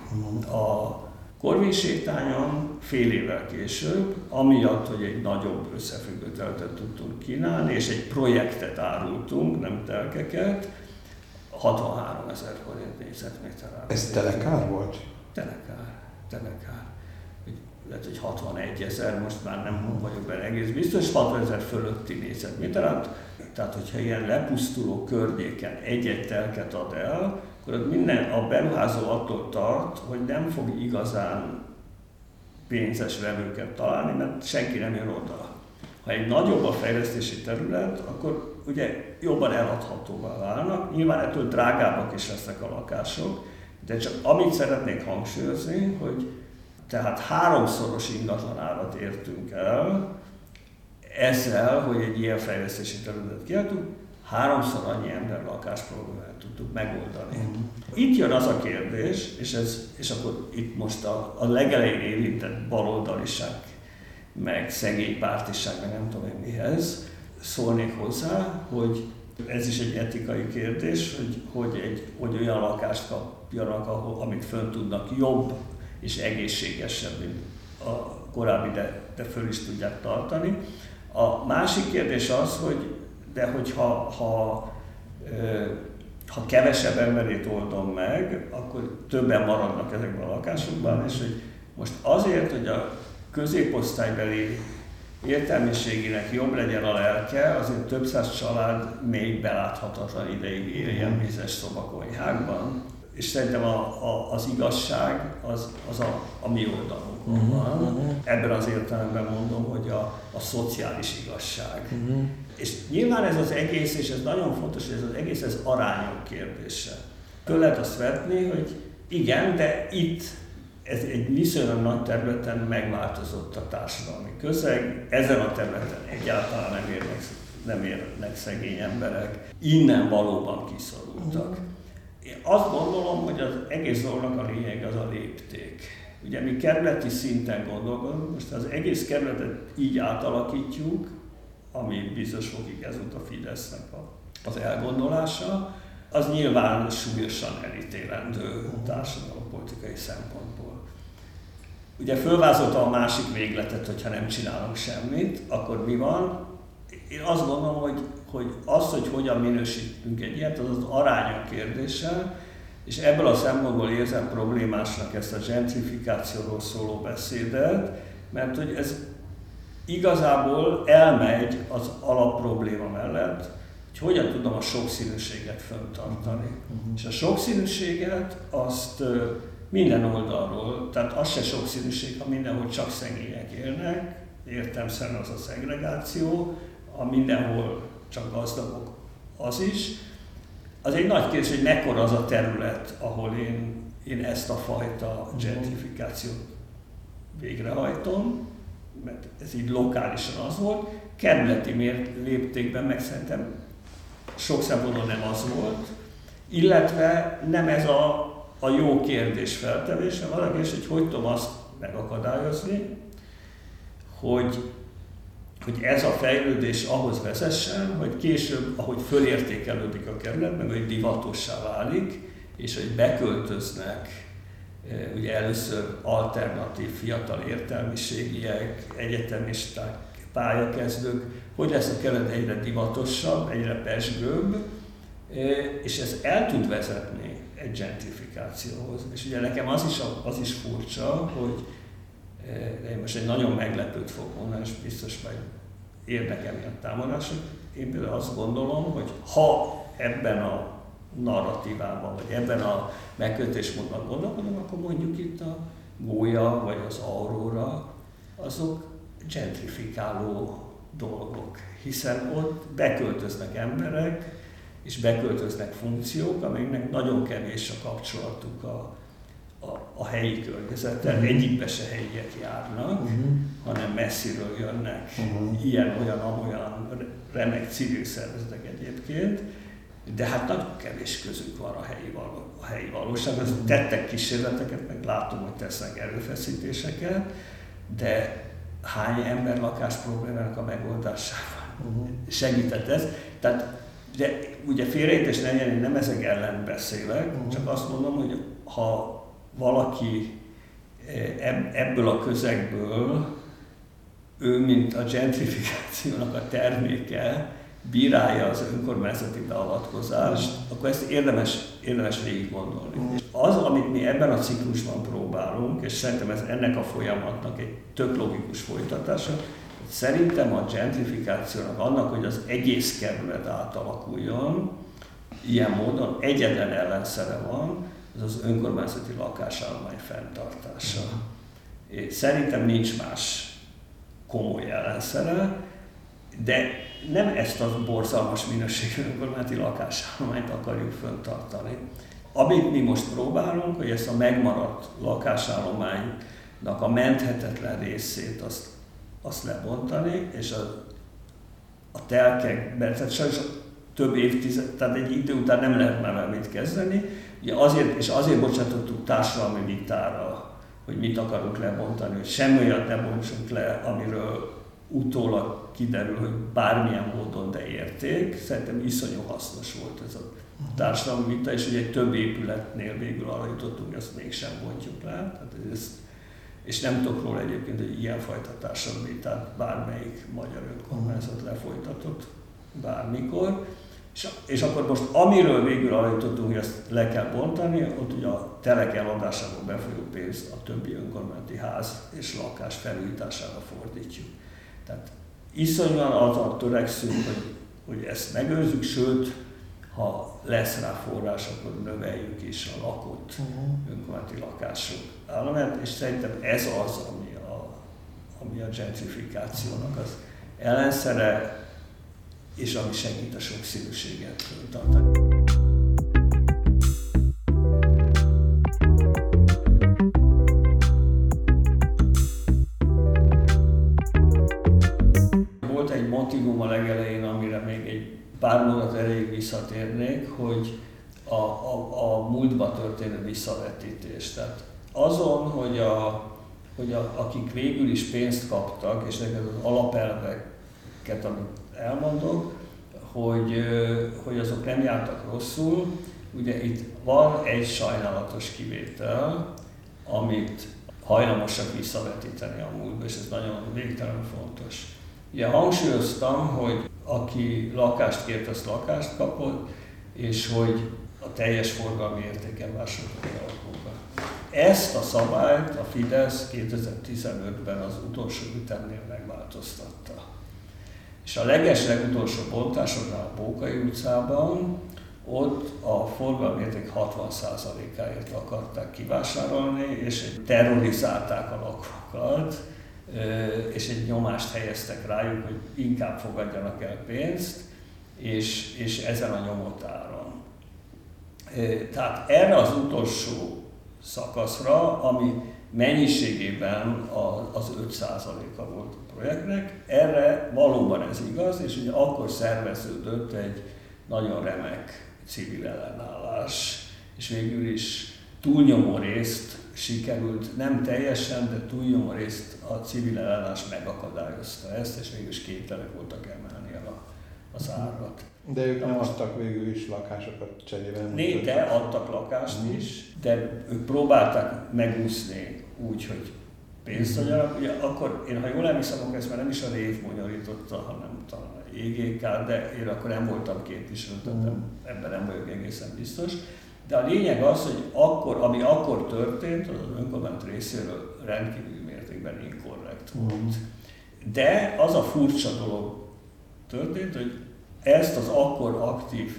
A Korvin sétányon fél évvel később, amiatt, hogy egy nagyobb összefüggő teltet tudtunk kínálni, és egy projektet árultunk, nem telkeket, 63 ezer forint négyzetméter áron. Ez telekár volt? Telekár, telekár lehet, hogy 61 ezer, most már nem vagyok benne egész biztos, 60 ezer fölötti négyzetméter. Tehát, hogyha ilyen lepusztuló környéken egy-egy telket ad el, akkor minden, a beruházó attól tart, hogy nem fog igazán pénzes vevőket találni, mert senki nem jön oda. Ha egy nagyobb a fejlesztési terület, akkor ugye jobban eladhatóvá válnak. Nyilván ettől drágábbak is lesznek a lakások, de csak amit szeretnék hangsúlyozni, hogy tehát háromszoros ingatlanárat értünk el, ezzel, hogy egy ilyen fejlesztési területet kiadtunk, háromszor annyi ember lakásproblémát tudtuk megoldani. Uh-huh. Itt jön az a kérdés, és, ez, és akkor itt most a, a legelején érintett baloldaliság, meg szegény pártiság, meg nem tudom én mihez, szólnék hozzá, hogy ez is egy etikai kérdés, hogy, hogy, egy, hogy olyan lakást kapjanak, ahol, amit fönn tudnak jobb és egészségesebb, mint a korábbi, de, de föl is tudják tartani. A másik kérdés az, hogy de hogyha ha, ha kevesebb emberét oldom meg, akkor többen maradnak ezekben a lakásokban, és hogy most azért, hogy a középosztálybeli értelmiségének jobb legyen a lelke, azért több száz család még beláthatatlan ideig éljen vízes szobakonyhákban, és szerintem a, a, az igazság az, az a, a mi oldalunkon uh-huh, van. Uh-huh. Ebben az értelemben mondom, hogy a, a szociális igazság. Uh-huh. És nyilván ez az egész, és ez nagyon fontos, hogy ez az egész ez arányok kérdése. Föl lehet azt vetni, hogy igen, de itt ez egy viszonylag nagy területen megváltozott a társadalmi közeg, ezen a területen egyáltalán nem érnek, nem érnek szegény emberek, innen valóban kiszorultak. Uh-huh. Én azt gondolom, hogy az egész dolognak a lényeg az a lépték. Ugye mi kerületi szinten gondolkodunk, most az egész kerületet így átalakítjuk, ami biztos fokig ez a Fidesznek a, az elgondolása, az nyilván súlyosan elítélendő társadalompolitikai szempontból. Ugye fölvázolta a másik végletet, hogyha nem csinálunk semmit, akkor mi van? Én azt gondolom, hogy hogy az, hogy hogyan minősítünk egy ilyet, az az arányok kérdése, és ebből a szempontból érzem problémásnak ezt a gentrifikációról szóló beszédet, mert hogy ez igazából elmegy az alapprobléma mellett, hogy hogyan tudom a sokszínűséget föntartani. Uh-huh. És a sokszínűséget azt minden oldalról, tehát az se sokszínűség, ha mindenhol csak szegények élnek, értem szerint az a szegregáció, a mindenhol csak gazdagok. Az is. Az egy nagy kérdés, hogy mekkora az a terület, ahol én, én ezt a fajta gentrifikációt végrehajtom, mert ez így lokálisan az volt, kerületi léptékben meg szerintem sok szempontból nem az volt, illetve nem ez a, a jó kérdés feltevése, valaki, és hogy hogy tudom azt megakadályozni, hogy hogy ez a fejlődés ahhoz vezessen, hogy később, ahogy fölértékelődik a kerület, meg hogy divatossá válik, és hogy beköltöznek e, ugye először alternatív fiatal értelmiségiek, egyetemisták, pályakezdők, hogy lesz a kelet egyre divatosabb, egyre pesgőbb, és ez el tud vezetni egy gentrifikációhoz. És ugye nekem az is, az is furcsa, hogy de én most egy nagyon meglepőt fogok mondani, és biztos majd érdekel a támadások. Én például azt gondolom, hogy ha ebben a narratívában, vagy ebben a megkötésmódban gondolkodom, akkor mondjuk itt a gólya, vagy az aurora, azok gentrifikáló dolgok, hiszen ott beköltöznek emberek, és beköltöznek funkciók, amiknek nagyon kevés a kapcsolatuk a, a, a helyi környezettel. Uh-huh. Egyikbe se helyiek járnak, uh-huh. hanem messziről jönnek uh-huh. ilyen, olyan, amolyan remek civil szervezetek egyébként, de hát nagyon kevés közük van a helyi, való, a helyi valósághoz. Tettek kísérleteket, meg látom, hogy tesznek erőfeszítéseket, de hány ember lakás problémának a megoldásában uh-huh. segített ez. Tehát, de ugye félrejtés ne nem ezek ellen beszélek, uh-huh. csak azt mondom, hogy ha valaki eh, ebből a közegből, ő, mint a gentrifikációnak a terméke, bírálja az önkormányzati beavatkozást, akkor ezt érdemes, érdemes végig gondolni. Mm. És az, amit mi ebben a ciklusban próbálunk, és szerintem ez ennek a folyamatnak egy tök logikus folytatása, szerintem a gentrifikációnak, annak, hogy az egész kerület átalakuljon, ilyen módon egyetlen ellenszere van, ez az önkormányzati lakásállomány fenntartása. Mm. Szerintem nincs más komoly ellenszere, de nem ezt a borzalmas minőségű önkormányzati lakásállományt akarjuk föntartani. Amit mi most próbálunk, hogy ezt a megmaradt lakásállománynak a menthetetlen részét azt, azt lebontani, és a, a telkekben, tehát sajnos több évtized, tehát egy idő után nem lehet már mit kezdeni, Ugye azért, és azért bocsátottuk társadalmi vitára, hogy mit akarunk lebontani, hogy semmi olyat ne bontsunk le, amiről utólag kiderül, hogy bármilyen módon de érték. Szerintem iszonyú hasznos volt ez a társadalmi vita, és ugye egy több épületnél végül arra jutottunk, hogy azt mégsem bontjuk le. Tehát ezt, és nem tudok róla egyébként, hogy ilyenfajta társadalmi vitát bármelyik magyar önkormányzat lefolytatott bármikor. És, és akkor most amiről végül arra jutottunk, hogy ezt le kell bontani, ott ugye a telek eladásából befolyó pénzt a többi önkormányzati ház és lakás felújítására fordítjuk. Tehát iszonyúan azon törekszünk, hogy, hogy ezt megőrzük, sőt, ha lesz rá forrás, akkor növeljük is a lakott uh-huh. önkormányzati lakások állományát, és szerintem ez az, ami a, ami a gentrifikációnak az ellenszere, és ami segít a sokszínűséget tartani. Volt egy motivum a legelején, amire még egy pár mondat elég visszatérnék, hogy a, a, a múltba történő visszavetítés. Tehát azon, hogy, a, hogy a, akik végül is pénzt kaptak, és neked az alapelveket, amit elmondok, hogy, hogy azok nem jártak rosszul. Ugye itt van egy sajnálatos kivétel, amit hajlamosak visszavetíteni a múltba, és ez nagyon végtelen fontos. Ugye hangsúlyoztam, hogy aki lakást kért, az lakást kapott, és hogy a teljes forgalmi értéken vásároltak a lakókat. Ezt a szabályt a Fidesz 2015-ben az utolsó ütemnél megváltoztatta. És a leges legutolsó bontásodnál a Bókai utcában, ott a forgalmérték 60%-áért akarták kivásárolni, és terrorizálták a lakókat, és egy nyomást helyeztek rájuk, hogy inkább fogadjanak el pénzt, és, és ezen a nyomott áron. Tehát erre az utolsó szakaszra, ami mennyiségében az 5%-a volt a projektnek. Erre valóban ez igaz, és ugye akkor szerveződött egy nagyon remek civil ellenállás, és végül is túlnyomó részt sikerült, nem teljesen, de túlnyomó részt a civil ellenállás megakadályozta ezt, és végül is képtelenek voltak emelni a, az árat. De ők nem adtak végül is lakásokat cserébe? Né, de adtak lakást mm. is, de ők próbálták megúszni úgy, hogy pénzt adjanak. Ugye akkor én, ha jól emlékszem, akkor ezt már nem is a rév bonyolította, hanem talán a EGK, de én akkor nem voltam képviselő, tehát nem, ebben nem vagyok egészen biztos. De a lényeg az, hogy akkor, ami akkor történt, az az önkormányzat részéről rendkívül mértékben inkorrekt volt. De az a furcsa dolog történt, hogy ezt az akkor aktív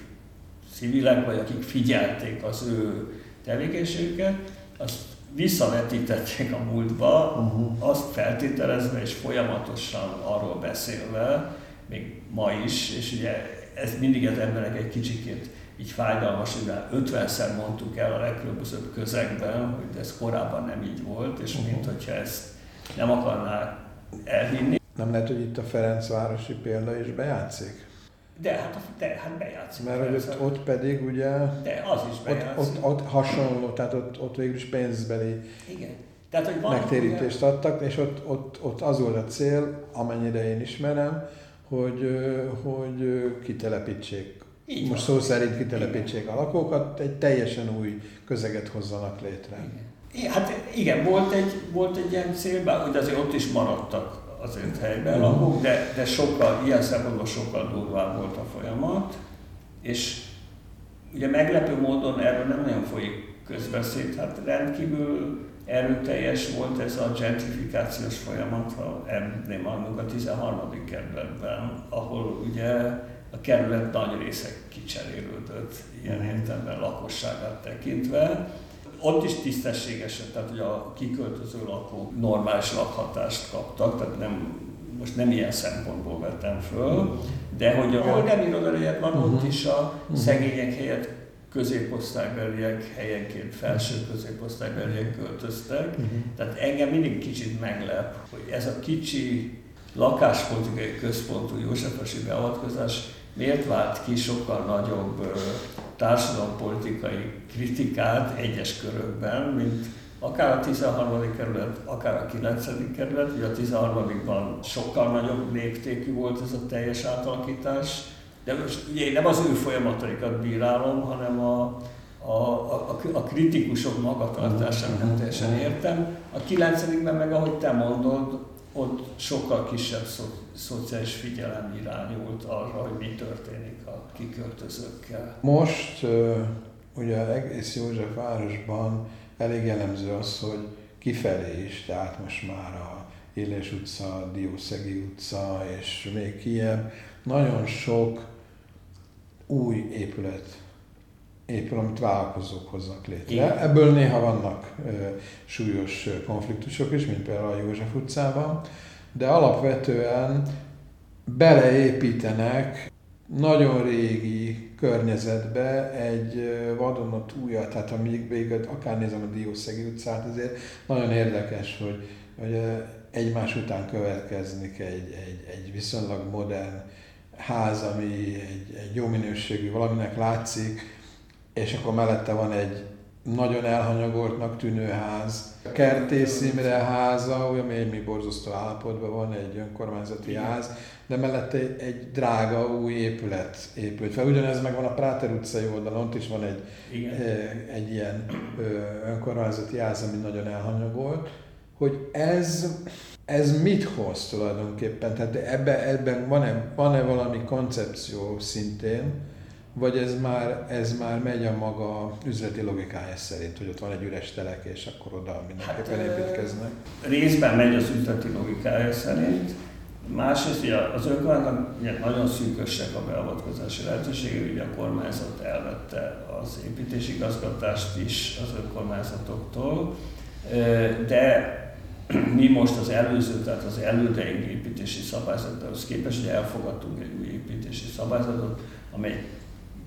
civilek, vagy akik figyelték az ő tevékenységüket, azt visszavetítették a múltba, uh-huh. azt feltételezve és folyamatosan arról beszélve, még ma is, és ugye ez mindig az emberek egy kicsikét így fájdalmas, hogy 50-szer mondtuk el a legkülönbözőbb közegben, hogy ez korábban nem így volt, és uh-huh. mint hogyha ezt nem akarná elhinni. Nem lehet, hogy itt a Ferencvárosi példa is bejátszik? De hát, de, hát bejátszik. Mert hogy ott, ott pedig ugye... De az is bejátszik. Ott, ott, ott hasonló, tehát ott, ott végül is pénzbeli Igen. Tehát, hogy van, megtérítést ugye... adtak, és ott, ott, ott az volt a cél, amennyire én ismerem, hogy, hogy kitelepítsék így most van. szó szerint kitelepítsék igen. a lakókat, egy teljesen új közeget hozzanak létre. Igen. Hát igen, volt egy, volt egy ilyen cél, hogy azért ott is maradtak azért helyben lakók, de, de sokkal, ilyen szempontból sokkal durvább volt a folyamat, és ugye meglepő módon erről nem nagyon folyik közbeszéd, hát rendkívül erőteljes volt ez a gentrifikációs folyamat, ha említném a 13. kerületben, ahol ugye a kerület nagy része kicserélődött ilyen értelemben lakosságát tekintve. Ott is tisztességesen, tehát hogy a kiköltöző lakók normális lakhatást kaptak, tehát nem, most nem ilyen szempontból vettem föl, de hogy a nem irodalegyet van, ott is a szegények helyett középosztálybeliek helyenként felső középosztálybeliek költöztek. Tehát engem mindig kicsit meglep, hogy ez a kicsi lakáspolitikai központú Józsefasi beavatkozás miért vált ki sokkal nagyobb társadalompolitikai kritikát egyes körökben, mint akár a 13. kerület, akár a 9. kerület, ugye a 13-ban sokkal nagyobb léptékű volt ez a teljes átalakítás, de most ugye én nem az ő folyamataikat bírálom, hanem a, a, a, a kritikusok magatartását nem teljesen értem. A 9 meg, ahogy te mondod, ott sokkal kisebb szo- szociális figyelem irányult arra, hogy mi történik a kiköltözőkkel. Most ugye egész József városban elég jellemző az, hogy kifelé is, tehát most már a Éles utca, Diószegi utca és még ilyen nagyon sok új épület épül, amit vállalkozók hoznak létre. Igen. Ebből néha vannak ö, súlyos konfliktusok is, mint például a József utcában, de alapvetően beleépítenek nagyon régi környezetbe egy vadonat újat, tehát amíg még akár nézem a Diószegi utcát, azért nagyon érdekes, hogy, hogy egymás után következnik egy, egy, egy viszonylag modern ház, ami egy, egy jó minőségű valaminek látszik, és akkor mellette van egy nagyon elhanyagoltnak tűnő ház. Kertész Imre háza, olyan még mi borzasztó állapotban van, egy önkormányzati Igen. ház, de mellette egy, drága új épület épült fel. Ugyanez meg van a Práter utcai oldalon, ott is van egy, Igen. egy ilyen önkormányzati ház, ami nagyon elhanyagolt. Hogy ez, ez mit hoz tulajdonképpen? Tehát ebben, ebben van-e, van-e valami koncepció szintén, vagy ez már, ez már megy a maga üzleti logikája szerint, hogy ott van egy üres telek, és akkor oda mindenképpen hát, építkeznek? Részben megy az üzleti logikája szerint, másrészt ugye az önkormányzat nagyon szűkösek a beavatkozási lehetőségek, ugye a kormányzat elvette az építési igazgatást is az önkormányzatoktól, de mi most az előző, tehát az elődeink építési szabályzathoz képest, hogy elfogadtunk egy új építési szabályzatot, amely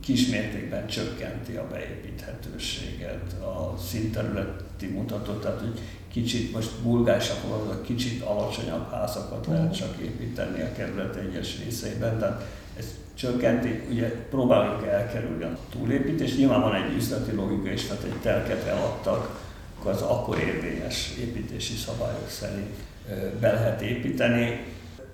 kismértékben csökkenti a beépíthetőséget, a színterületi mutatót, tehát hogy kicsit, most bulgárisan a kicsit alacsonyabb házakat lehet csak építeni a kerület egyes részeiben, tehát ez csökkenti, ugye próbáljuk elkerülni a túlépítést, nyilván van egy üzleti logika is, tehát egy telket eladtak, akkor az akkor érvényes építési szabályok szerint be lehet építeni.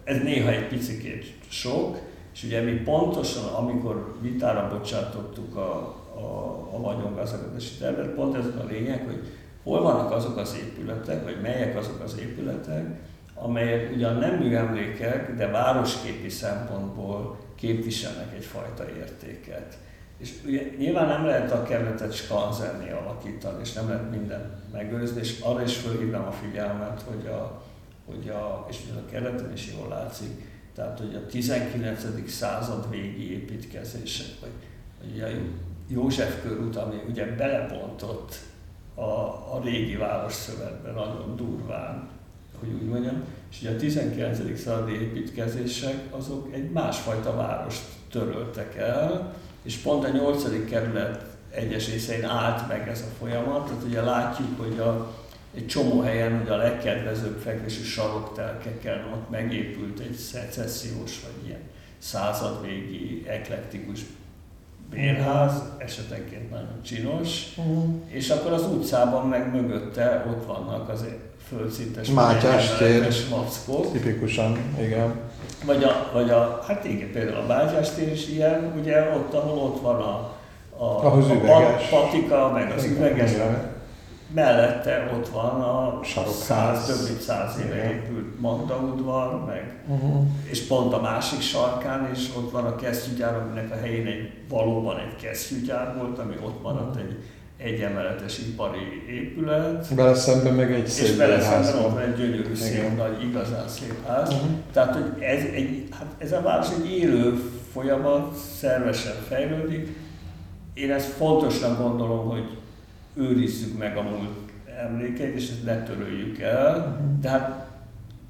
Ez néha egy picit sok, és ugye mi pontosan, amikor vitára bocsátottuk a, a, a vagyongazdagási tervet, pont ez a lényeg, hogy hol vannak azok az épületek, vagy melyek azok az épületek, amelyek ugyan nem műemlékek, de városképi szempontból képviselnek egyfajta értéket. És ugye nyilván nem lehet a kerületet skanzenni alakítani, és nem lehet mindent megőrizni, és arra is fölhívnám a figyelmet, hogy a, hogy a, és a kerületen is jól látszik, tehát hogy a 19. század végi építkezések, vagy, vagy a József körút, ami ugye belepontott a, a régi városszövetben nagyon durván, hogy úgy mondjam, és ugye a 19. századi építkezések azok egy másfajta várost töröltek el, és pont a 8. kerület egyes részein állt meg ez a folyamat, tehát ugye látjuk, hogy a, egy csomó helyen ugye a legkedvezőbb fekvési saroktelkeken ott megépült egy szecessziós vagy ilyen századvégi eklektikus bérház, esetenként nagyon csinos, uh-huh. és akkor az utcában meg mögötte ott vannak az földszintes Mátyás tér, tipikusan, igen. Vagy a, vagy a, hát igen, például a Mátyás tér is ilyen, ugye ott, ahol ott van a, a, Ahhoz a, patika, meg az üveges, mellette ott van a száz, több mint száz éve épült Magda udvar, meg, uh-huh. és pont a másik sarkán is ott van a kesztyűgyár, aminek a helyén egy, valóban egy kesztyűgyár volt, ami ott maradt egy egyemeletes ipari épület. Vele szemben meg egy szép És vele szemben ott van egy gyönyörű, szép, nagy, igazán szép ház. Uh-huh. Tehát, hogy ez, egy, hát ez a város egy élő folyamat, szervesen fejlődik. Én ezt fontosnak gondolom, hogy őrizzük meg a múlt emlékeit, és ezt ne töröljük el. De hát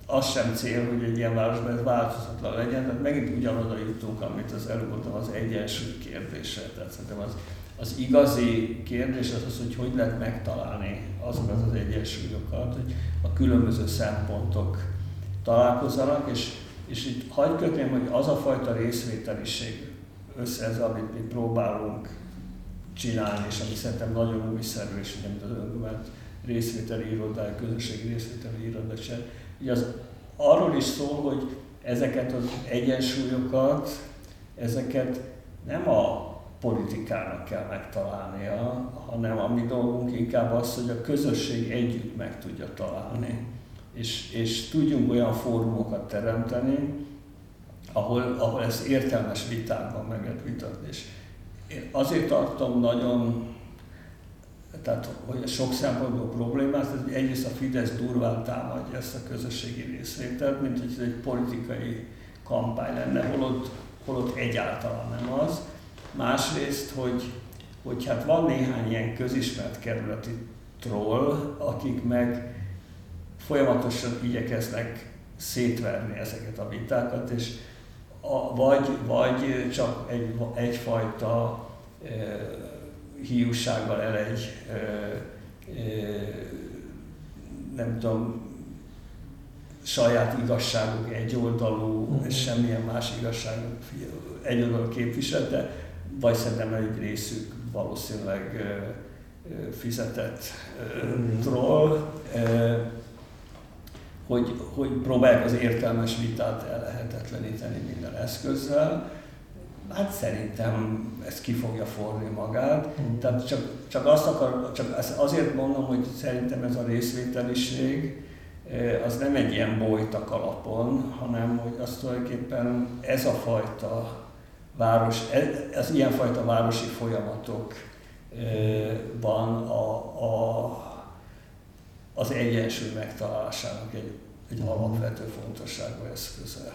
az sem cél, hogy egy ilyen városban ez változatlan legyen, tehát megint ugyanoda jutunk, amit az előbb mondtam, az egyensúly kérdése. Tehát szerintem az, az igazi kérdés az az, hogy hogy lehet megtalálni azokat az egyensúlyokat, hogy a különböző szempontok találkozzanak, és, és itt hagyd kötném, hogy az a fajta részvételiség össze ez, amit mi próbálunk csinálni, és ami szerintem nagyon újszerű, és ugye, mint az önkormányzat részvételi irodája, közösségi részvételi irodája, ugye az arról is szól, hogy ezeket az egyensúlyokat, ezeket nem a politikának kell megtalálnia, hanem a mi dolgunk inkább az, hogy a közösség együtt meg tudja találni. És, és tudjunk olyan fórumokat teremteni, ahol, ahol ezt értelmes vitákban meg lehet vitatni. És én azért tartom nagyon, tehát hogy sok szempontból problémás, hogy egyrészt a Fidesz durván támadja ezt a közösségi részvételt, mint hogy ez egy politikai kampány lenne, holott, holott egyáltalán nem az. Másrészt, hogy, hogy hát van néhány ilyen közismert kerületi troll, akik meg folyamatosan igyekeznek szétverni ezeket a vitákat, és a, vagy, vagy csak egy, egyfajta e, hiúsággal elegy, e, e, nem tudom, saját igazságuk egyoldalú, uh-huh. és semmilyen más igazságuk egyoldalú képviselte, vagy szerintem egy részük valószínűleg fizetett uh-huh. troll hogy, hogy próbálják az értelmes vitát ellehetetleníteni minden eszközzel. Hát szerintem ez ki fogja forni magát. Mm. Tehát csak, csak azt akar, csak azért mondom, hogy szerintem ez a részvételiség eh, az nem egy ilyen bolytak alapon, hanem hogy az tulajdonképpen ez a fajta város, az ilyenfajta városi folyamatokban a, a az egyensúly megtalálásának egy, egy alapvető fontosságú eszköze.